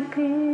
करके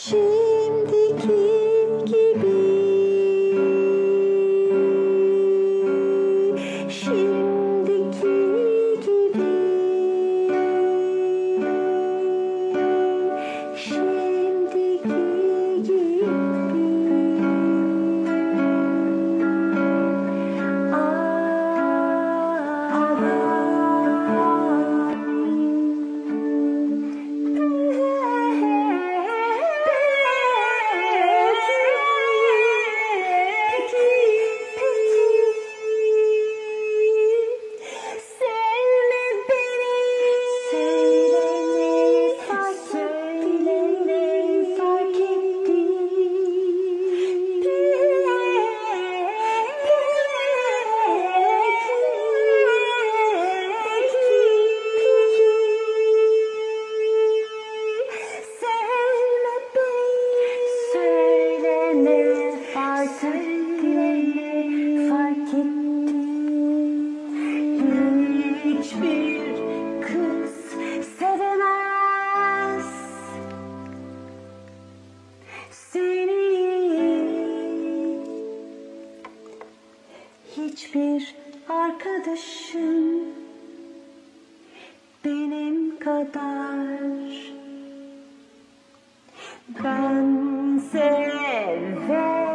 去 Hiçbir arkadaşım benim kadar. Ben sevemem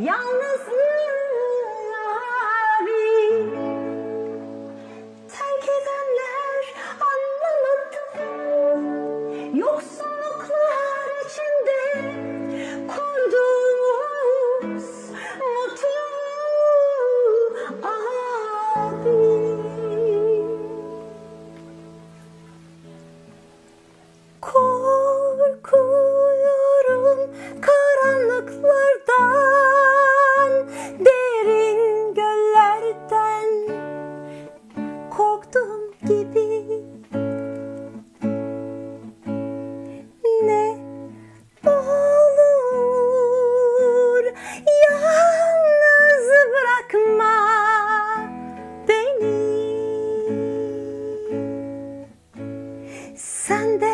yalnızlık karanlıklardan derin göllerden korktuğum gibi. Ne olur yalnız bırakma beni. Sen de